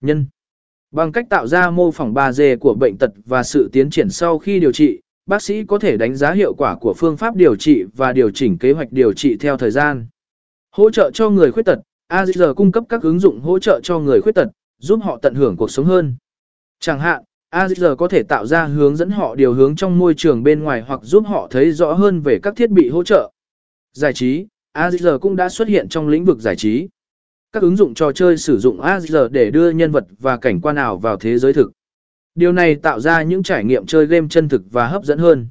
Nhân Bằng cách tạo ra mô phỏng 3D của bệnh tật và sự tiến triển sau khi điều trị, bác sĩ có thể đánh giá hiệu quả của phương pháp điều trị và điều chỉnh kế hoạch điều trị theo thời gian. Hỗ trợ cho người khuyết tật, AZR cung cấp các ứng dụng hỗ trợ cho người khuyết tật, giúp họ tận hưởng cuộc sống hơn. Chẳng hạn, AZR có thể tạo ra hướng dẫn họ điều hướng trong môi trường bên ngoài hoặc giúp họ thấy rõ hơn về các thiết bị hỗ trợ. Giải trí, AZR cũng đã xuất hiện trong lĩnh vực giải trí. Các ứng dụng trò chơi sử dụng AR để đưa nhân vật và cảnh quan ảo vào thế giới thực. Điều này tạo ra những trải nghiệm chơi game chân thực và hấp dẫn hơn.